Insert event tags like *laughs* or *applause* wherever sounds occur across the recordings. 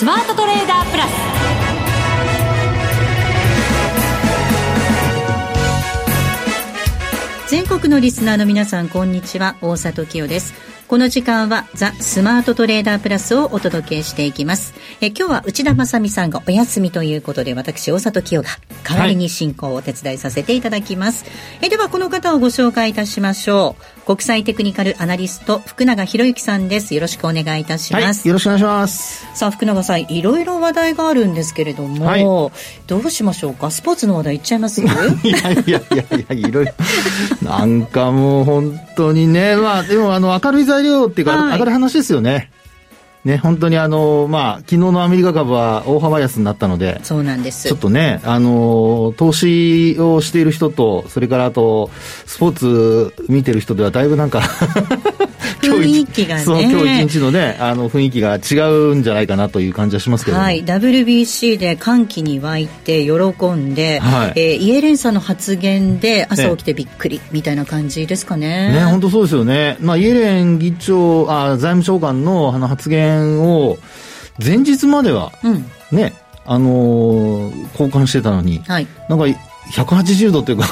スマートトレーダープラス。国のリスナーの皆さんこんにちは大里清ですこの時間はザ・スマートトレーダープラスをお届けしていきます。え今日は内田正美さんがお休みということで、私、大里清が代わりに進行をお手伝いさせていただきます。はい、えでは、この方をご紹介いたしましょう。国際テクニカルアナリスト、福永博之さんです。よろしくお願いいたします。はい、よろしくお願いします。さあ、福永さん、いろいろ話題があるんですけれども、はい、どうしましょうか？スポーツの話題いっちゃいます？*laughs* いやいやいやいや、いろいろ。*laughs* なんかもう本当にね、*laughs* まあ、でもあの、明るい材料っていうか、はい、明るい話ですよね。ね、本当にあの、まあ、昨日のアメリカ株は大幅安になったので、そうなんです。ちょっとね、あの、投資をしている人と、それからあと、スポーツ見てる人ではだいぶなんか雰囲気がね。そう、今日一日のね、あの、雰囲気が違うんじゃないかなという感じはしますけど、はい。WBC で歓喜に沸いて、喜んで、はい、えー、イエレンさんの発言で朝起きてびっくり、みたいな感じですかね。ね、本当そうですよね。まあ、イエレン議長、あ財務長官のあの発言を、前日までは、うん、ね、あのー、交換してたのに、はい、なんか180度というか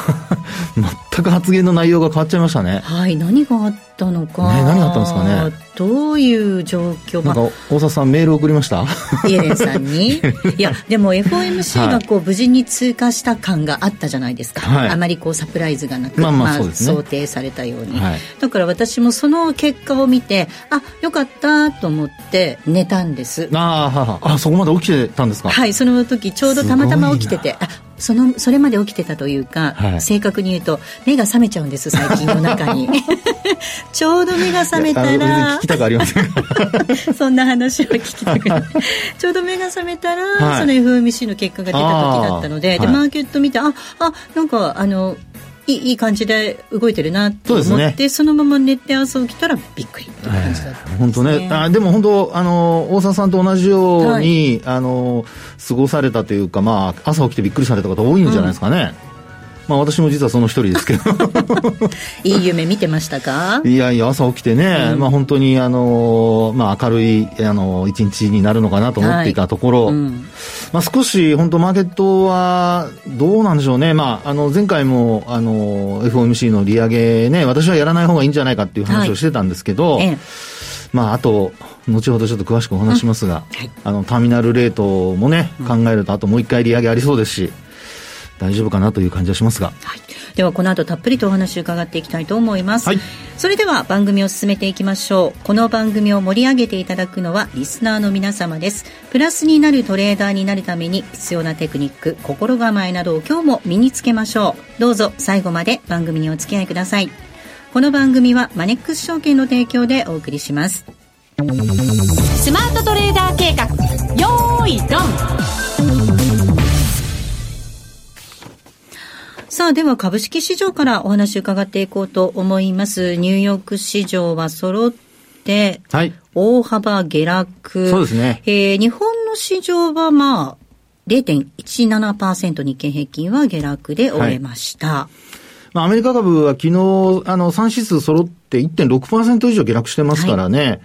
全 *laughs* く発言の内容が変わっちゃいましたね。はい、何があったのか。ね、何があったんですかね。どういう状況なんか、大沢さんメール送りました？*laughs* イエレンさんに？*laughs* いや、でも FOMC がこう、無事に通過した感があったじゃないですか。はい、あまりこう、サプライズがなく、まあ、まあね、想定されたように、はい。だから私もその結果を見て、あ、よかったと思って寝たんです。ああ、そこまで起きてたんですか？はい、その時ちょうどたまたま起きてて、あ、そのそれまで起きてたというか、はい、正確に言うと目が覚めちゃうんです最近の中に。*laughs* ちょうど目が覚めたら。聞きたくありません *laughs* そんな話は聞きたくない。ちょうど目が覚めたら、はい、その FOMC の結果が出た時だったのでで、マーケット見てああなんかあのいいいい感じで動いてるなと思って、ね、そのまま寝て朝起きたらびっくりって感じだった本当ね。あでも本当あの大沢さんと同じように、はい、あの過ごされたというか、まあ、朝起きてびっくりされた方多いんじゃないですかね。うんまあ私も実はその一人ですけど。*laughs* いい夢見てましたか？いやいや朝起きてね、うん、まあ本当にあの、まあ明るいあの一日になるのかなと思っていたところ、はいうん、まあ少し本当マーケットはどうなんでしょうね。まああの前回もあの FOMC の利上げね、私はやらない方がいいんじゃないかっていう話をしてたんですけど、はいええ、まああと、後ほどちょっと詳しくお話しますが、うんはい、あのターミナルレートもね、考えるとあともう一回利上げありそうですし、大丈夫かなという感じはしますが、はい、ではこの後たっぷりとお話を伺っていきたいと思います、はい、それでは番組を進めていきましょう。この番組を盛り上げていただくのはリスナーの皆様です。プラスになるトレーダーになるために必要なテクニック心構えなどを今日も身につけましょう。どうぞ最後まで番組にお付き合いください。この番組はマネックス証券の提供でお送りします。スマートトレーダー計画よーいドンさあ、では株式市場からお話伺っていこうと思います。ニューヨーク市場は揃って、はい、大幅下落。そうですね。えー、日本の市場はまあ、0.17%日経平均は下落で終えました。はい、まあ、アメリカ株は昨日、あの、3指数揃って1.6%以上下落してますからね。はい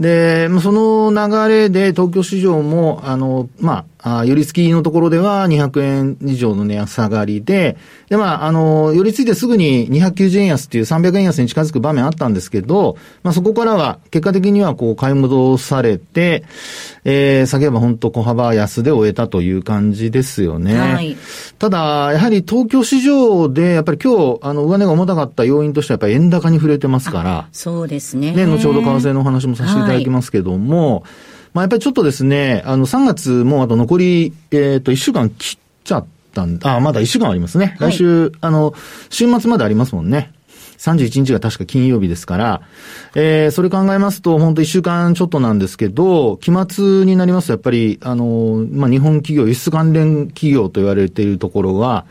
で、その流れで東京市場も、あの、まあ、あ寄り付きのところでは200円以上の値下がりで、で、まあ、あの、寄り付いてすぐに290円安っていう300円安に近づく場面あったんですけど、まあ、そこからは、結果的にはこう、買い戻されて、えー、先ほど本当小幅安で終えたという感じですよね。はい。ただ、やはり東京市場で、やっぱり今日、あの、上値が重たかった要因としては、やっぱり円高に触れてますから。そうですね。ね、後ほど為替のお話もさせていただきますけども、はい、まあやっぱりちょっとですね、あの3月もあと残り、えっ、ー、と1週間切っちゃったんあ、まだ1週間ありますね。来週、あの、週末までありますもんね。31日が確か金曜日ですから、えー、それ考えますと、本当1週間ちょっとなんですけど、期末になりますと、やっぱり、あの、まあ、日本企業、輸出関連企業と言われているところは、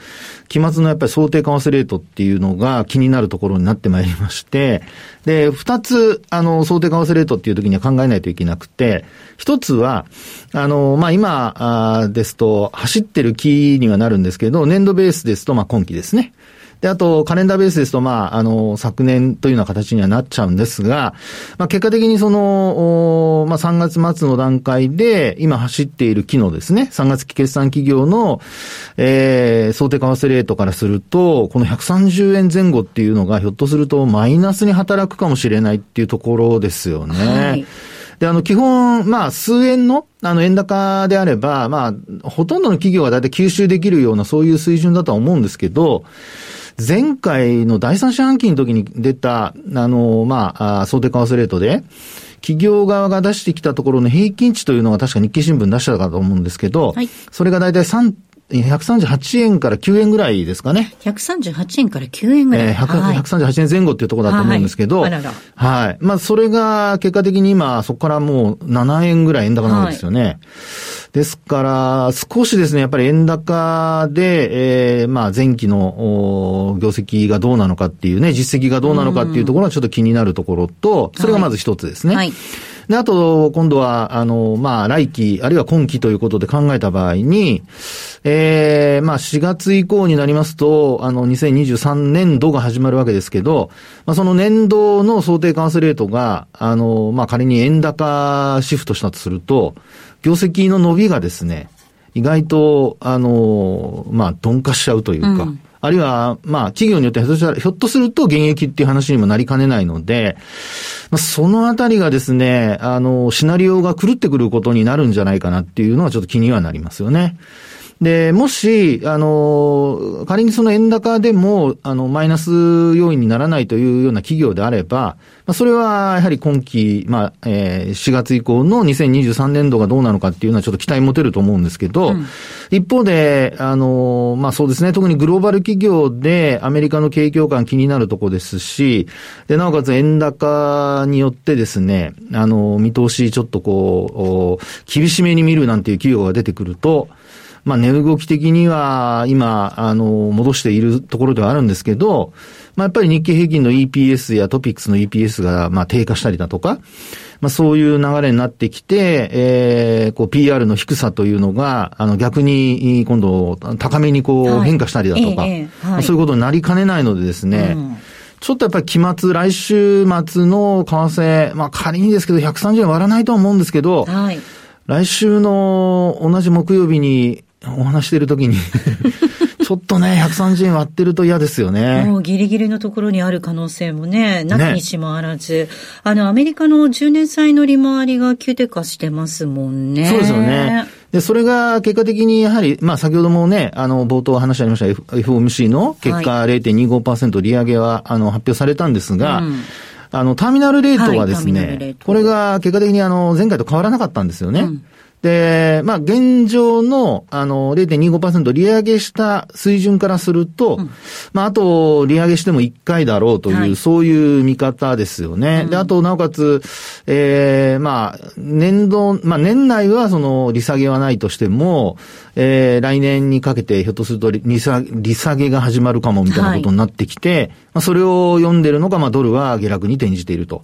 期末のやっぱり想定為替レートっていうのが気になるところになってまいりまして、で、二つ、あの、想定為替レートっていう時には考えないといけなくて、一つは、あの、まあ、今ですと、走ってる期にはなるんですけど、年度ベースですと、まあ、今期ですね。で、あと、カレンダーベースですと、まあ、あの、昨年というような形にはなっちゃうんですが、まあ、結果的にその、まあ、3月末の段階で、今走っている機能ですね、3月期決算企業の、えー、想定為替レートからすると、この130円前後っていうのが、ひょっとするとマイナスに働くかもしれないっていうところですよね。はいで、あの、基本、まあ、数円の、あの、円高であれば、まあ、ほとんどの企業が大体吸収できるような、そういう水準だとは思うんですけど、前回の第三四半期の時に出た、あの、まあ、想定為替レートで、企業側が出してきたところの平均値というのが確か日経新聞出したかと思うんですけど、はい、それが大体3 138円から9円ぐらいですかね。138円から9円ぐらい。えー、はい、138円前後っていうところだと思うんですけど、はい、はい。まあ、それが結果的に今、そこからもう7円ぐらい円高なんですよね。はい、ですから、少しですね、やっぱり円高で、えー、まあ、前期の業績がどうなのかっていうね、実績がどうなのかっていうところはちょっと気になるところと、それがまず一つですね。はいで、あと、今度は、あの、まあ、来期、あるいは今期ということで考えた場合に、ええー、まあ、4月以降になりますと、あの、2023年度が始まるわけですけど、まあ、その年度の想定為替レートが、あの、まあ、仮に円高シフトしたとすると、業績の伸びがですね、意外と、あの、まあ、鈍化しちゃうというか、うん。あるいは、まあ、企業によってひょっとしたら、ひょっとすると現役っていう話にもなりかねないので、まあ、そのあたりがですね、あの、シナリオが狂ってくることになるんじゃないかなっていうのはちょっと気にはなりますよね。で、もし、あの、仮にその円高でも、あの、マイナス要因にならないというような企業であれば、まあ、それはやはり今期、まあ、えー、4月以降の2023年度がどうなのかっていうのはちょっと期待持てると思うんですけど、うん、一方で、あの、まあ、そうですね、特にグローバル企業でアメリカの景況感気になるとこですし、で、なおかつ円高によってですね、あの、見通しちょっとこう、厳しめに見るなんていう企業が出てくると、まあ、値動き的には今、あの、戻しているところではあるんですけど、まあ、やっぱり日経平均の EPS やトピックスの EPS が、まあ、低下したりだとか、まあ、そういう流れになってきて、えー、こう、PR の低さというのが、あの、逆に、今度、高めにこう、変化したりだとか、はいえーはい、そういうことになりかねないのでですね、うん。ちょっとやっぱり期末、来週末の為替、まあ仮にですけど、130円割らないとは思うんですけど、はい、来週の同じ木曜日にお話してるときに *laughs* ちょっとね、130円割ってると嫌ですよね。もうギリギリのところにある可能性もね、なきにしもあらず、ね、あの、アメリカの10年債の利回りが急低下してますもんね。そうですよね。で、それが結果的にやはり、まあ先ほどもね、あの、冒頭話ありました FOMC の結果0.25%利上げは、あの、発表されたんですが、うんあの、ターミナルレートはですね、はい、これが結果的にあの、前回と変わらなかったんですよね。うんで、まあ、現状の、あの、0.25%利上げした水準からすると、うん、まあ、あと、利上げしても1回だろうという、はい、そういう見方ですよね。うん、で、あと、なおかつ、ええー、まあ、年度、まあ、年内はその、利下げはないとしても、えー、来年にかけてひょっとすると利下利下げが始まるかもみたいなことになってきて、はい、まあ、それを読んでるのが、まあ、ドルは下落に転じていると。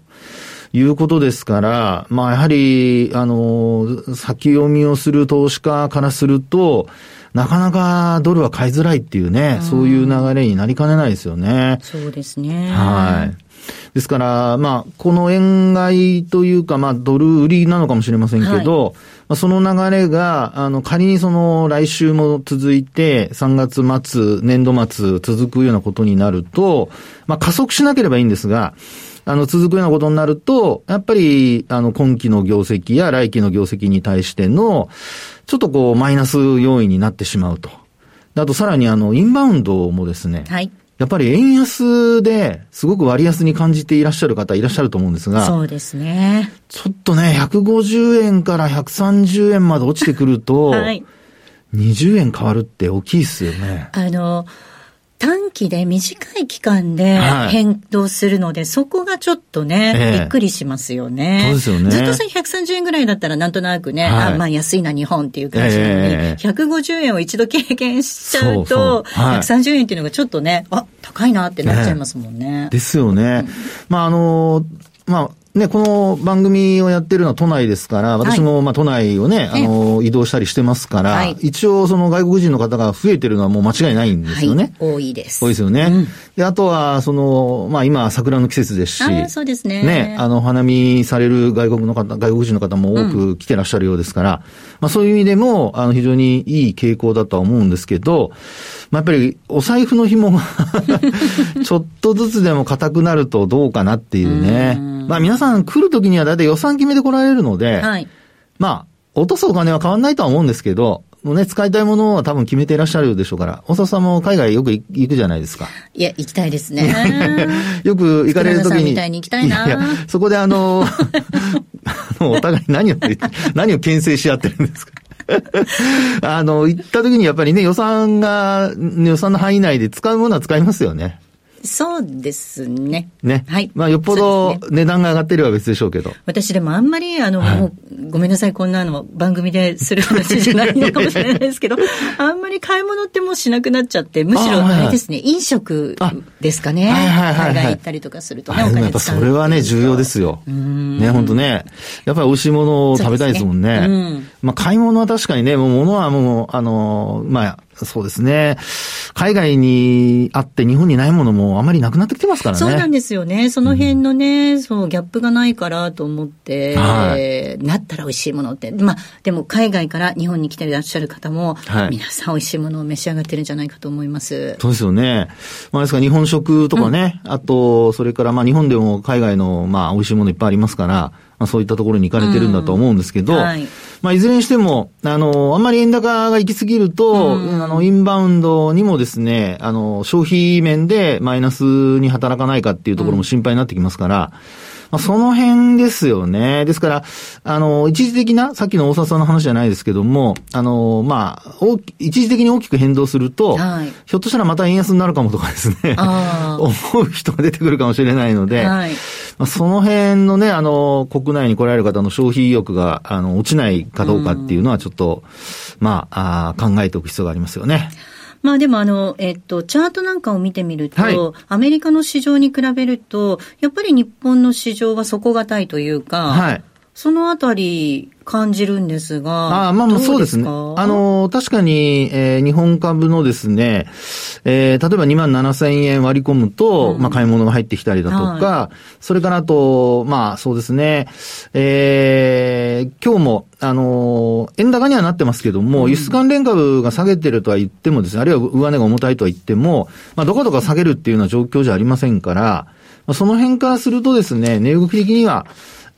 いうことですから、まあやはり、あの、先読みをする投資家からすると、なかなかドルは買いづらいっていうね、そういう流れになりかねないですよね。そうですね。はい。ですから、まあ、この円買いというか、まあ、ドル売りなのかもしれませんけど、はい、まあ、その流れが、あの、仮にその来週も続いて、3月末、年度末続くようなことになると、まあ、加速しなければいいんですが、あの、続くようなことになると、やっぱり、あの、今期の業績や来期の業績に対しての、ちょっとこう、マイナス要因になってしまうと。あと、さらにあの、インバウンドもですね、はい。やっぱり円安ですごく割安に感じていらっしゃる方いらっしゃると思うんですが。そうですね。ちょっとね、150円から130円まで落ちてくると、はい。20円変わるって大きいですよね。あの、短期で短い期間で変動するので、はい、そこがちょっとね、えー、びっくりしますよね。そうですよね。ずっとさ、130円ぐらいだったらなんとなくね、はい、あまあ安いな日本っていう感じなのに、えー、150円を一度経験しちゃうと、そうそうはい、130円っていうのがちょっとね、あ、高いなってなっちゃいますもんね。ですよね。まああの、まあ、ね、この番組をやってるのは都内ですから、私もまあ都内をね、あの、移動したりしてますから、はい、一応その外国人の方が増えてるのはもう間違いないんですよね。はい、多いです。多いですよね。うん、で、あとは、その、まあ今桜の季節ですし、そうですね。ね、あの、花見される外国の方、外国人の方も多く来てらっしゃるようですから、うん、まあそういう意味でも、あの、非常にいい傾向だとは思うんですけど、まあやっぱりお財布の紐が *laughs* ちょっとずつでも硬くなるとどうかなっていうね。うまあ皆さん来るときには大体予算決めて来られるので、はい、まあ、落とすお金は変わんないとは思うんですけど、もうね、使いたいものは多分決めていらっしゃるでしょうから、大沢さんも海外よく行くじゃないですか。いや、行きたいですね。よく行かれるときに。みたいに行きたいな。いや、そこであの、*laughs* お互い何を、何を牽制し合ってるんですかあの、行った時にやっぱりね、予算が、予算の範囲内で使うものは使いますよね。そうですね。ね。はい。まあ、よっぽど値段が上がってれば別でしょうけど。私でもあんまり、あの、はい、もう、ごめんなさい、こんなの番組でする話じゃないのかもしれないですけど、*laughs* あんまり買い物ってもうしなくなっちゃって、むしろあれですね、飲食ですかね。はいはいはい、海外行ったりとかするとね、お金やっぱそれはね、重要ですよ。ね、本当ね。やっぱり美味しいものを食べたいですもんね。ねうん、まあ、買い物は確かにね、もう物はもう、あの、まあ、そうですね。海外にあって日本にないものもあまりなくなってきてますからね。そうなんですよね。その辺のね、うん、そう、ギャップがないからと思って、はい、なったら美味しいものって。まあ、でも海外から日本に来ていらっしゃる方も、はい、皆さん美味しいものを召し上がってるんじゃないかと思います。そうですよね。まあ、ですから日本食とかね、うん、あと、それからまあ日本でも海外のまあ美味しいものいっぱいありますから、まあそういったところに行かれてるんだと思うんですけど、うんはい。まあ、いずれにしても、あの、あんまり円高が行き過ぎると、うん、あの、インバウンドにもですね、あの、消費面でマイナスに働かないかっていうところも心配になってきますから、まあ、その辺ですよね。ですから、あの、一時的な、さっきの大沢さんの話じゃないですけども、あの、まあ、一時的に大きく変動すると、はい、ひょっとしたらまた円安になるかもとかですね、*laughs* 思う人が出てくるかもしれないので、はい、まあ、その辺のね、あの、国内に来られる方の消費意欲が、あの、落ちないかどうかっていうのはちょっと、うん、まああ、考えておく必要がありますよね。まあでもあの、えっと、チャートなんかを見てみると、はい、アメリカの市場に比べると、やっぱり日本の市場は底堅いというか、はい、そのあたり感じるんですが。ああ、まあまあそうですね。あの、確かに、えー、日本株のですね、えー、例えば2万7千円割り込むと、うん、まあ買い物が入ってきたりだとか、はい、それからあと、まあそうですね、えー、今日も、あの、円高にはなってますけども、うん、輸出関連株が下げてるとは言ってもですね、あるいは上値が重たいとは言っても、まあどこどこ下げるっていうような状況じゃありませんから、まあ、その辺からするとですね、値動き的には、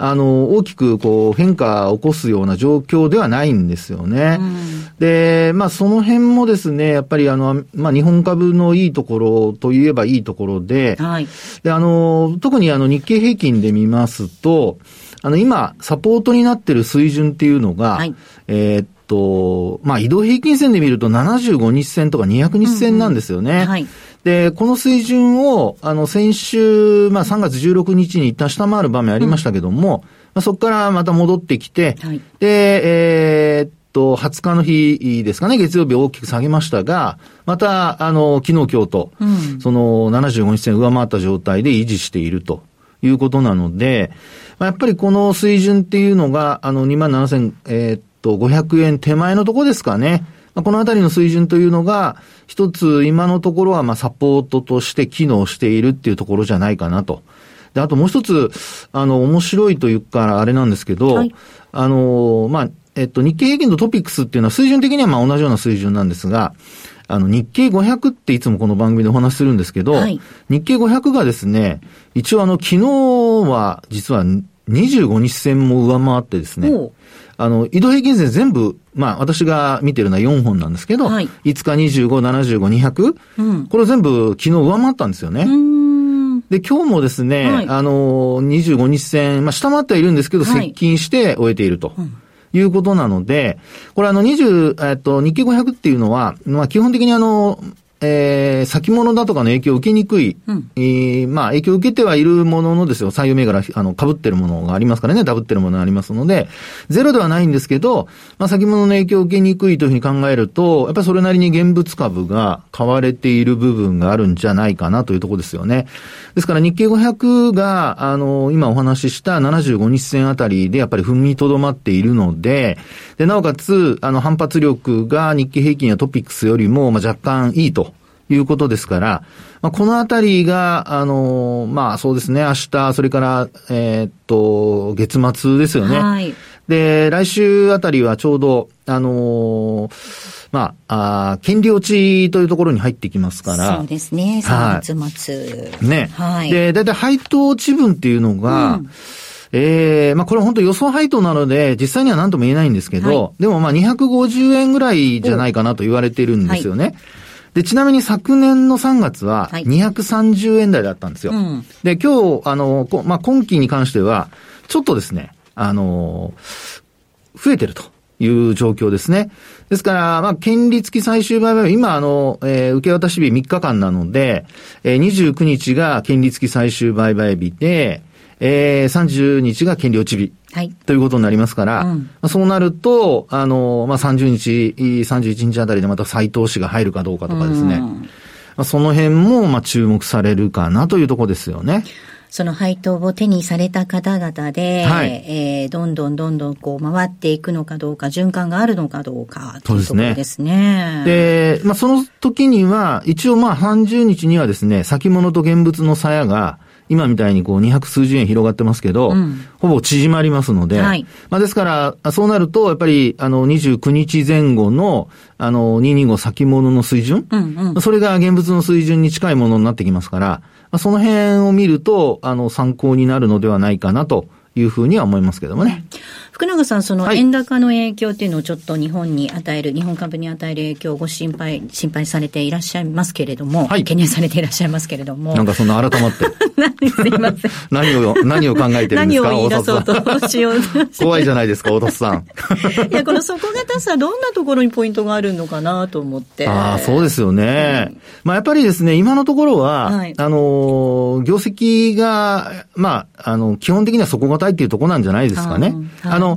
あの、大きくこう変化を起こすような状況ではないんですよね。うん、で、まあその辺もですね、やっぱりあの、まあ日本株のいいところといえばいいところで、はい、で、あの、特にあの日経平均で見ますと、あの今、サポートになっている水準っていうのが、はい、えー、っと、まあ移動平均線で見ると75日線とか200日線なんですよね。うんうん。はいで、この水準を、あの、先週、まあ3月16日に一旦下回る場面ありましたけども、うん、まあ、そこからまた戻ってきて、はい、で、えー、っと、20日の日ですかね、月曜日大きく下げましたが、また、あの、昨日、今日と、うん、その75日線上回った状態で維持しているということなので、まあ、やっぱりこの水準っていうのが、あの、2万7000、えー、っと、500円手前のとこですかね。このあたりの水準というのが、一つ今のところはまあサポートとして機能しているっていうところじゃないかなと。で、あともう一つ、あの、面白いというか、あれなんですけど、はい、あの、まあ、えっと、日経平均とトピックスっていうのは水準的にはまあ同じような水準なんですが、あの、日経500っていつもこの番組でお話しするんですけど、はい、日経500がですね、一応あの、昨日は実は25日線も上回ってですね、あの、移動平均線全部、まあ私が見てるのは4本なんですけど、はい、5日25、75、200、うん、これ全部昨日上回ったんですよね。で、今日もですね、はい、あの、25日線、まあ下回ってはいるんですけど、接近して終えていると。いうことなので、これあの20、えっと、日経500っていうのは、まあ基本的にあの、えー、先物だとかの影響を受けにくい、うん、えー、まあ、影響を受けてはいるもののですよ、採用銘柄、あの、被ってるものがありますからね、ダブってるものがありますので、ゼロではないんですけど、まあ、先物の影響を受けにくいというふうに考えると、やっぱりそれなりに現物株が買われている部分があるんじゃないかなというところですよね。ですから日経500が、あの、今お話しした75日線あたりでやっぱり踏みとどまっているので、で、なおかつ、あの、反発力が日経平均やトピックスよりも、まあ、若干いいと。いうことですから、まあ、このあたりが、あのまあそうですね、明日、それから、えー、っと、月末ですよね。はい。で、来週あたりはちょうど、あのまあ、あ権利落ちというところに入ってきますから。そうですね、3月末。はい、ね。はい。で、だいたい配当落ち分っていうのが、うんええー、まあこれ本当予想配当なので、実際には何とも言えないんですけど、はい、でもまあ250円ぐらいじゃないかなと言われているんですよね。はい、で、ちなみに昨年の3月は230円台だったんですよ。はいうん、で、今日、あの、まあ今期に関しては、ちょっとですね、あの、増えてると。いう状況ですね。ですから、まあ、権利付き最終売買は、今、あの、えー、受け渡し日3日間なので、えー、29日が権利付き最終売買日で、えー、30日が権利落ち日。はい。ということになりますから、うん、そうなると、あの、まあ、30日、31日あたりでまた再投資が入るかどうかとかですね。うん、まあ、その辺も、まあ、注目されるかなというところですよね。その配当を手にされた方々で、はい、えー、どんどんどんどんこう回っていくのかどうか、循環があるのかどうかというところですね。で、まあ、その時には、一応まあ30日にはですね、先物と現物の鞘が、今みたいにこう200数十円広がってますけど、うん、ほぼ縮まりますので、はい、まあですから、そうなると、やっぱり、あの、29日前後の、あの、225先物の水準、うんうん、それが現物の水準に近いものになってきますから、まあ、その辺を見ると、あの、参考になるのではないかなというふうには思いますけどもね。福永さん、その円高の影響っていうのをちょっと日本に与える、日本株に与える影響をご心配、心配されていらっしゃいますけれども、はい、懸念されていらっしゃいますけれども。なんかそんな改まって。*laughs* すいません。何を、何を考えてるんですか？何を言い出そうとしよう怖いじゃないですか、大田さん。*laughs* いや、この底堅さ、どんなところにポイントがあるのかなと思って。ああ、そうですよね。うん、まあやっぱりですね、今のところは、はい、あの、業績が、まあ、あの、基本的には底堅いっていうところなんじゃないですかね。はい、あの、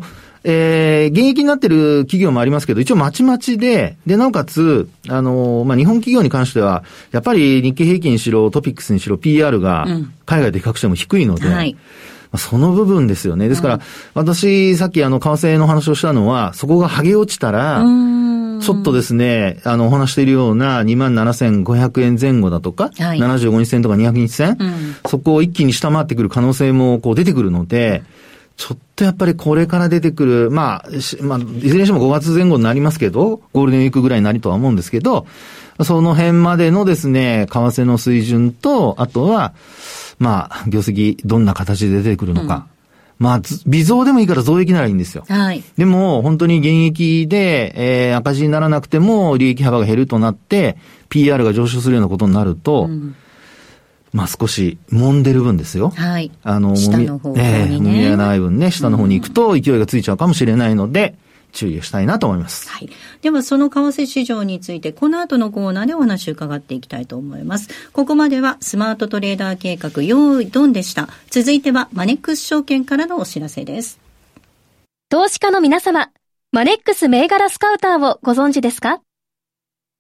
えー、現役になってる企業もありますけど、一応まちまちで、で、なおかつ、あの、まあ、日本企業に関しては、やっぱり日経平均にしろ、トピックスにしろ、PR が海外で比較しても低いので、うんはいその部分ですよね。ですから、私、さっきあの、為替の話をしたのは、そこが剥げ落ちたら、ちょっとですね、あの、お話しているような27,500円前後だとか、はい、75日線とか200日線、うん、そこを一気に下回ってくる可能性もこう出てくるので、ちょっとやっぱりこれから出てくる、まあ、まあ、いずれにしても5月前後になりますけど、ゴールデンウィークぐらいになりとは思うんですけど、その辺までのですね、為替の水準と、あとは、まあ、業績、どんな形で出てくるのか。うん、まあ、微増でもいいから増益ならいいんですよ。はい。でも、本当に現役で、えー、赤字にならなくても、利益幅が減るとなって、PR が上昇するようなことになると、うんまあ少し揉んでる分ですよ。はい。あの、下の方にね。えー、揉み合ない分ね、下の方に行くと勢いがついちゃうかもしれないので、注意をしたいなと思います。はい。では、その為替市場について、この後のコーナーでお話を伺っていきたいと思います。ここまでは、スマートトレーダー計画、用意ドンでした。続いては、マネックス証券からのお知らせです。投資家の皆様、マネックス銘柄スカウターをご存知ですか？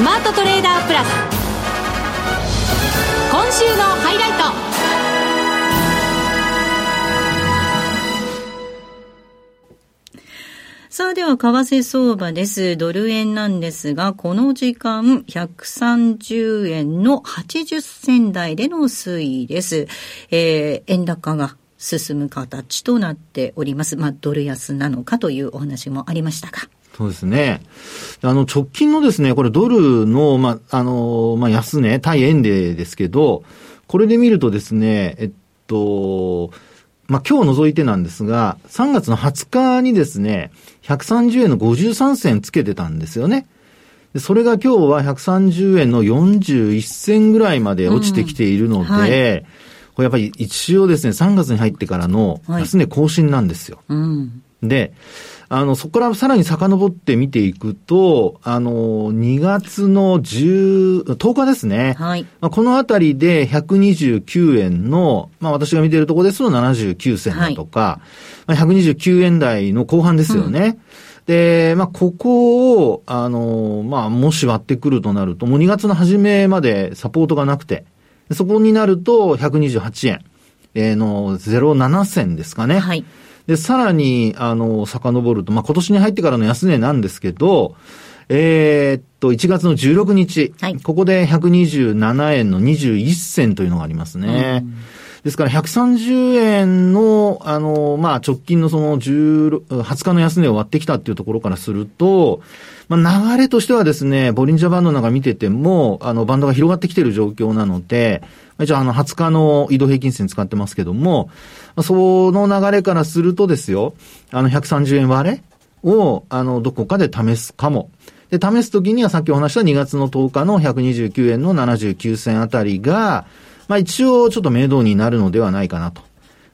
スマートトレーダープラス。今週のハイライト。さあでは、為替相場です。ドル円なんですが、この時間、130円の80銭台での推移です。えー、円高が進む形となっております。まあ、ドル安なのかというお話もありましたが。そうですね。あの、直近のですね、これドルの、まあ、あの、まあ、安値、対円でですけど、これで見るとですね、えっと、まあ、今日除いてなんですが、3月の20日にですね、130円の53銭つけてたんですよね。それが今日は130円の41銭ぐらいまで落ちてきているので、うんはいこれやっぱり一応ですね、3月に入ってからの安値更新なんですよ。はいうん、で、あの、そこからさらに遡って見ていくと、あの、2月の10、10日ですね。はい。まあ、このあたりで129円の、まあ私が見ているところですと79銭だとか、はい、まあ、129円台の後半ですよね。うんで、まあ、ここを、あの、まあ、もし割ってくるとなると、もう2月の初めまでサポートがなくて、そこになると128円、えー、の07銭ですかね。はい。で、さらに、あの、遡ると、まあ、今年に入ってからの安値なんですけど、えー、っと、1月の16日、はい、ここで127円の21銭というのがありますね。ですから130円の、あの、まあ、直近のその10、20日の安値を割ってきたっていうところからすると、まあ、流れとしてはですね、ボリンジャーバンドなんか見てても、あの、バンドが広がってきてる状況なので、一応あの、20日の移動平均線使ってますけども、その流れからするとですよ、あの、130円割れを、あの、どこかで試すかも。で、試すときにはさっきお話した2月の10日の129円の79銭あたりが、まあ一応ちょっと明動になるのではないかなと。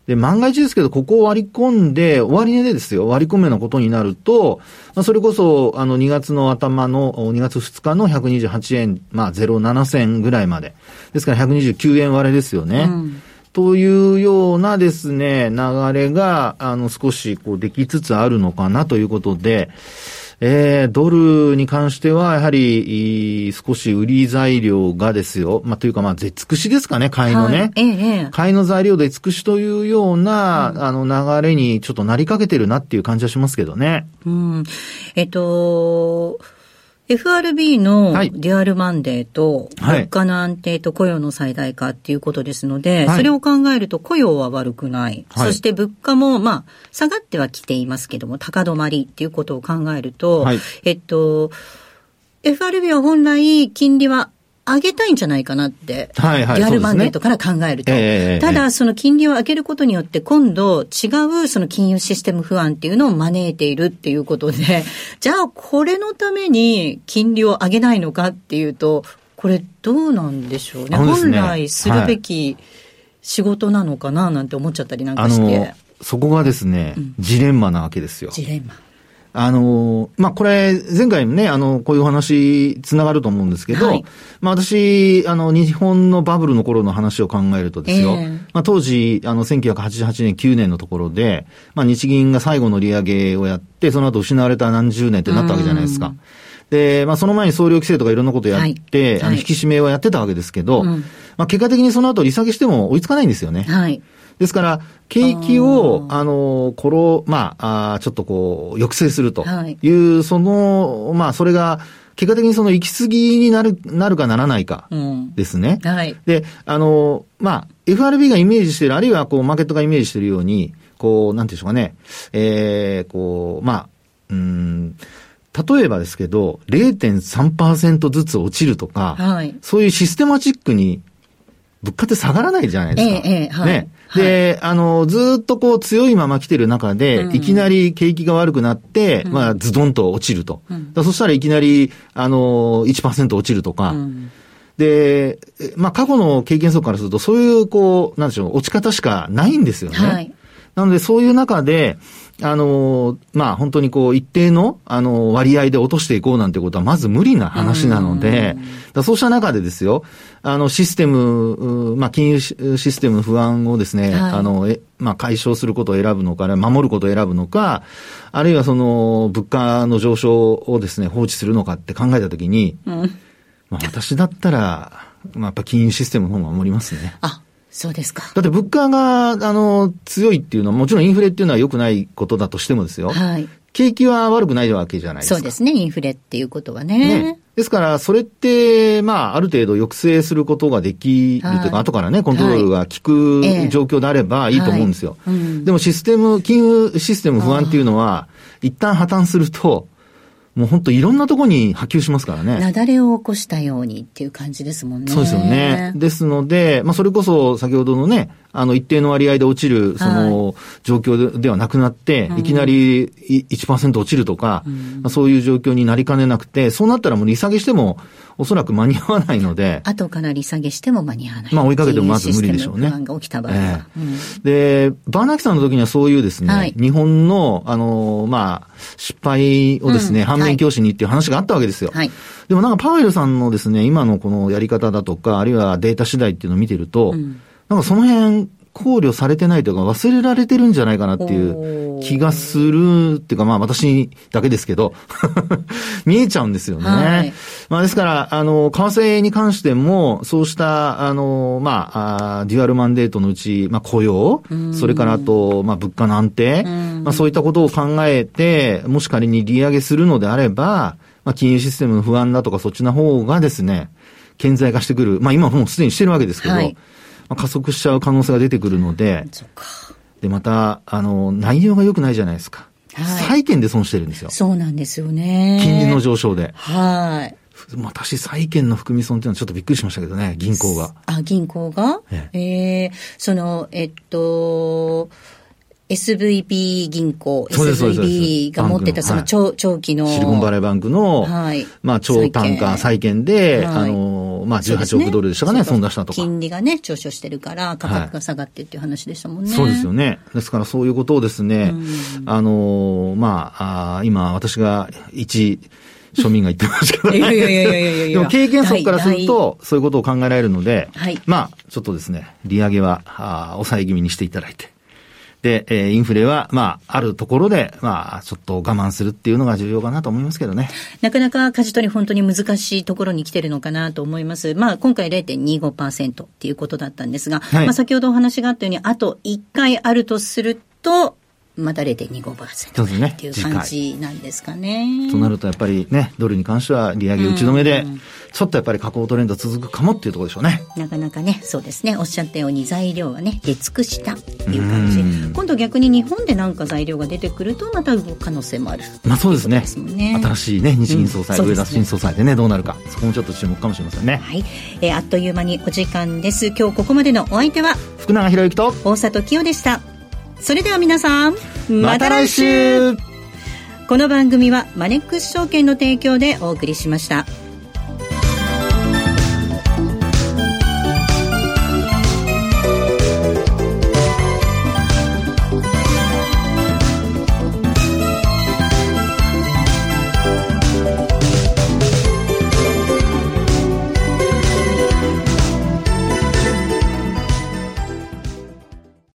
で、万が一ですけど、ここを割り込んで、終値でですよ、割り込めのことになると、まあ、それこそ、あの、2月の頭の、2月2日の128円、まあ、07銭ぐらいまで。ですから129円割れですよね。うんというようなですね、流れが、あの、少し、こう、できつつあるのかなということで、えー、ドルに関しては、やはり、少し売り材料がですよ。まあ、というか、まあ、絶尽くしですかね、買いのね。はい、ええ、買いの材料で尽くしというような、うん、あの、流れにちょっとなりかけてるなっていう感じはしますけどね。うん。えっと、FRB のデュアルマンデート、物価の安定と雇用の最大化っていうことですので、はい、それを考えると雇用は悪くない。はい、そして物価も、まあ、下がってはきていますけども、高止まりっていうことを考えると、はい、えっと、FRB は本来金利は上げたいんじゃないかなって、はいはい、デュアルマンデートから考えると。ねただ、その金利を上げることによって、今度違うその金融システム不安っていうのを招いているっていうことで、*laughs* じゃあこれのために金利を上げないのかっていうと、これどうなんでしょうね。うね本来するべき仕事なのかななんて思っちゃったりなんかして。そこがですね、うん、ジレンマなわけですよ。ジレンマ。あの、まあ、これ、前回もね、あの、こういう話、つながると思うんですけど、はい、まあ、私、あの、日本のバブルの頃の話を考えるとですよ、えー、まあ、当時、あの、1988年、9年のところで、まあ、日銀が最後の利上げをやって、その後失われた何十年ってなったわけじゃないですか。で、まあ、その前に総量規制とかいろんなことやって、はい、あの、引き締めをやってたわけですけど、まあ、結果的にその後利下げしても追いつかないんですよね。はい。ですから、景気を、あの、ころ、まあ、あちょっとこう、抑制するという、はい、その、まあ、それが、結果的にその行き過ぎになる、なるかならないかうん。ですね。はい。で、あの、まあ、FRB がイメージしている、あるいはこう、マーケットがイメージしているように、こう、なんていうんでしょうかね、えー、こう、まあ、うーん、例えばですけど、0.3%ずつ落ちるとか、はいそういうシステマチックに、物価って下がらないじゃないですか。ええええはいね。で、あの、ずーっとこう強いまま来てる中で、うん。いきなり景気が悪くなって、まあ、ズドンと落ちると。だからそしたらいきなり、あの、1%落ちるとか、うん。で、えまあ、過去の経験則からすると、そういう、こう、なんでしょう、落ち方しかないんですよね。はい。なので、そういう中で、あの、まあ、本当にこう、一定の、あの、割合で落としていこうなんてことは、まず無理な話なので、そうした中でですよ、あの、システム、うまあ、金融シシステムの不安をですね、はいあの、え、まあ、解消することを選ぶのか、守ることを選ぶのか、あるいはその、物価の上昇をですね、放置するのかって考えたときに、うん。まあ、私だったら、まあ、やっぱ金融システムの方が守りますね。あ、そうですか。だって物価が、あの、強いっていうのは、もちろんインフレっていうのは良くないことだとしてもですよ。はい。景気は悪くないわけじゃないですか。そうですね、インフレっていうことはね。ね。ですから、それって、まあ、ある程度抑制することができるというか、はい後からね、コントロールが効ええく状況であればいいと思うんですよ。はいうんでもシステム、金融システム不安っていうのは、一旦破綻すると、もう本当いろんなところに波及しますからね。雪崩を起こしたようにっていう感じですもんね。そうですよね。ですので、まあ、それこそ先ほどのね、あの、一定の割合で落ちる、その、状況でではなくなって、い。きなりい1%落ちるとか、まあそういう状況になりかねなくて、そうなったらもう利下げしても、おそらく間に合わないので、後から利下げしても間に合わない。まあ追いかけてもまず無理でしょうね。不安が起きた場合は。で、バーナーキさんの時にはそういうですね、はい。日本の、あの、まあ、失敗をですね、うん。反面教師にっていう話があったわけですよ。はい。でもなんかパウエルさんのですね、今のこのやり方だとか、あるいはデータ次第っていうのを見てると、んなんかその辺考慮されてないというか忘れられてるんじゃないかなっていう気がするっていうか、まあ私だけですけど、*laughs* 見えちゃうんですよね。はい。まあですから、あの、為替に関しても、そうした、あの、まあ、デュアルマンデートのうち、まあ雇用、それからあと、まあ物価の安定、まあそういったことを考えて、もし仮に利上げするのであれば、まあ金融システムの不安だとかそっちの方がですね、顕在化してくる。まあ今もうすでにしてるわけですけど、はいまあ加速しちゃう可能性が出てくるので。で、また、あの、内容が良くないじゃないですか。はい債券で損してるんですよ。そうなんですよね。金利の上昇で。はい。私、債券の含み損っていうのはちょっとびっくりしましたけどね、銀行が。あ、銀行が？えええその、えっと、SVB 銀行、SVB が持ってたその長長期の。シリコンバレーバンクの、はいまあ、超単価債券で、はいあの、まあ、18そうですね。億ドルでしたかね、損出したとか。金利がね、上昇してるから、価格が下がってっていう話でしたもんね。そうですよね。ですからそういうことをですね、あの、まあ、あー今私が一庶民が言ってますけど、いやいやいやいやいやいや *laughs* でも経験則からすると、そういうことを考えられるので、はい。まあ、ちょっとですね、利上げは、あー抑え気味にしていただいて、で、えーインフレは、まあ、あるところで、まあ、ちょっと我慢するっていうのが重要かなと思いますけどね。なかなか舵取り本当に難しいところに来てるのかなと思います。まあ今回0.25%っていうことだったんですが、はいまあ先ほどお話があったように、あと1回あるとすると、また0.25%ねっていう感じなんですかね。となるとやっぱりね、ドルに関しては利上げ打ち止めで、ちょっとやっぱり下降トレンド続くかもっていうところでしょうね。なかなかね、そうですね、おっしゃったように材料がね、出尽くしたっていう感じ。今度逆に日本でなんか材料が出てくると、また動く可能性もある。まあそうですね。すね新しいね、日銀総裁、うん上田新総裁でね、どうなるか。そこもちょっと注目かもしれませんね。はい。えーあっという間にお時間です。今日ここまでのお相手は、福永博之と、大里清でした。それでは皆さん、また来週この番組はマネックス証券の提供でお送りしました。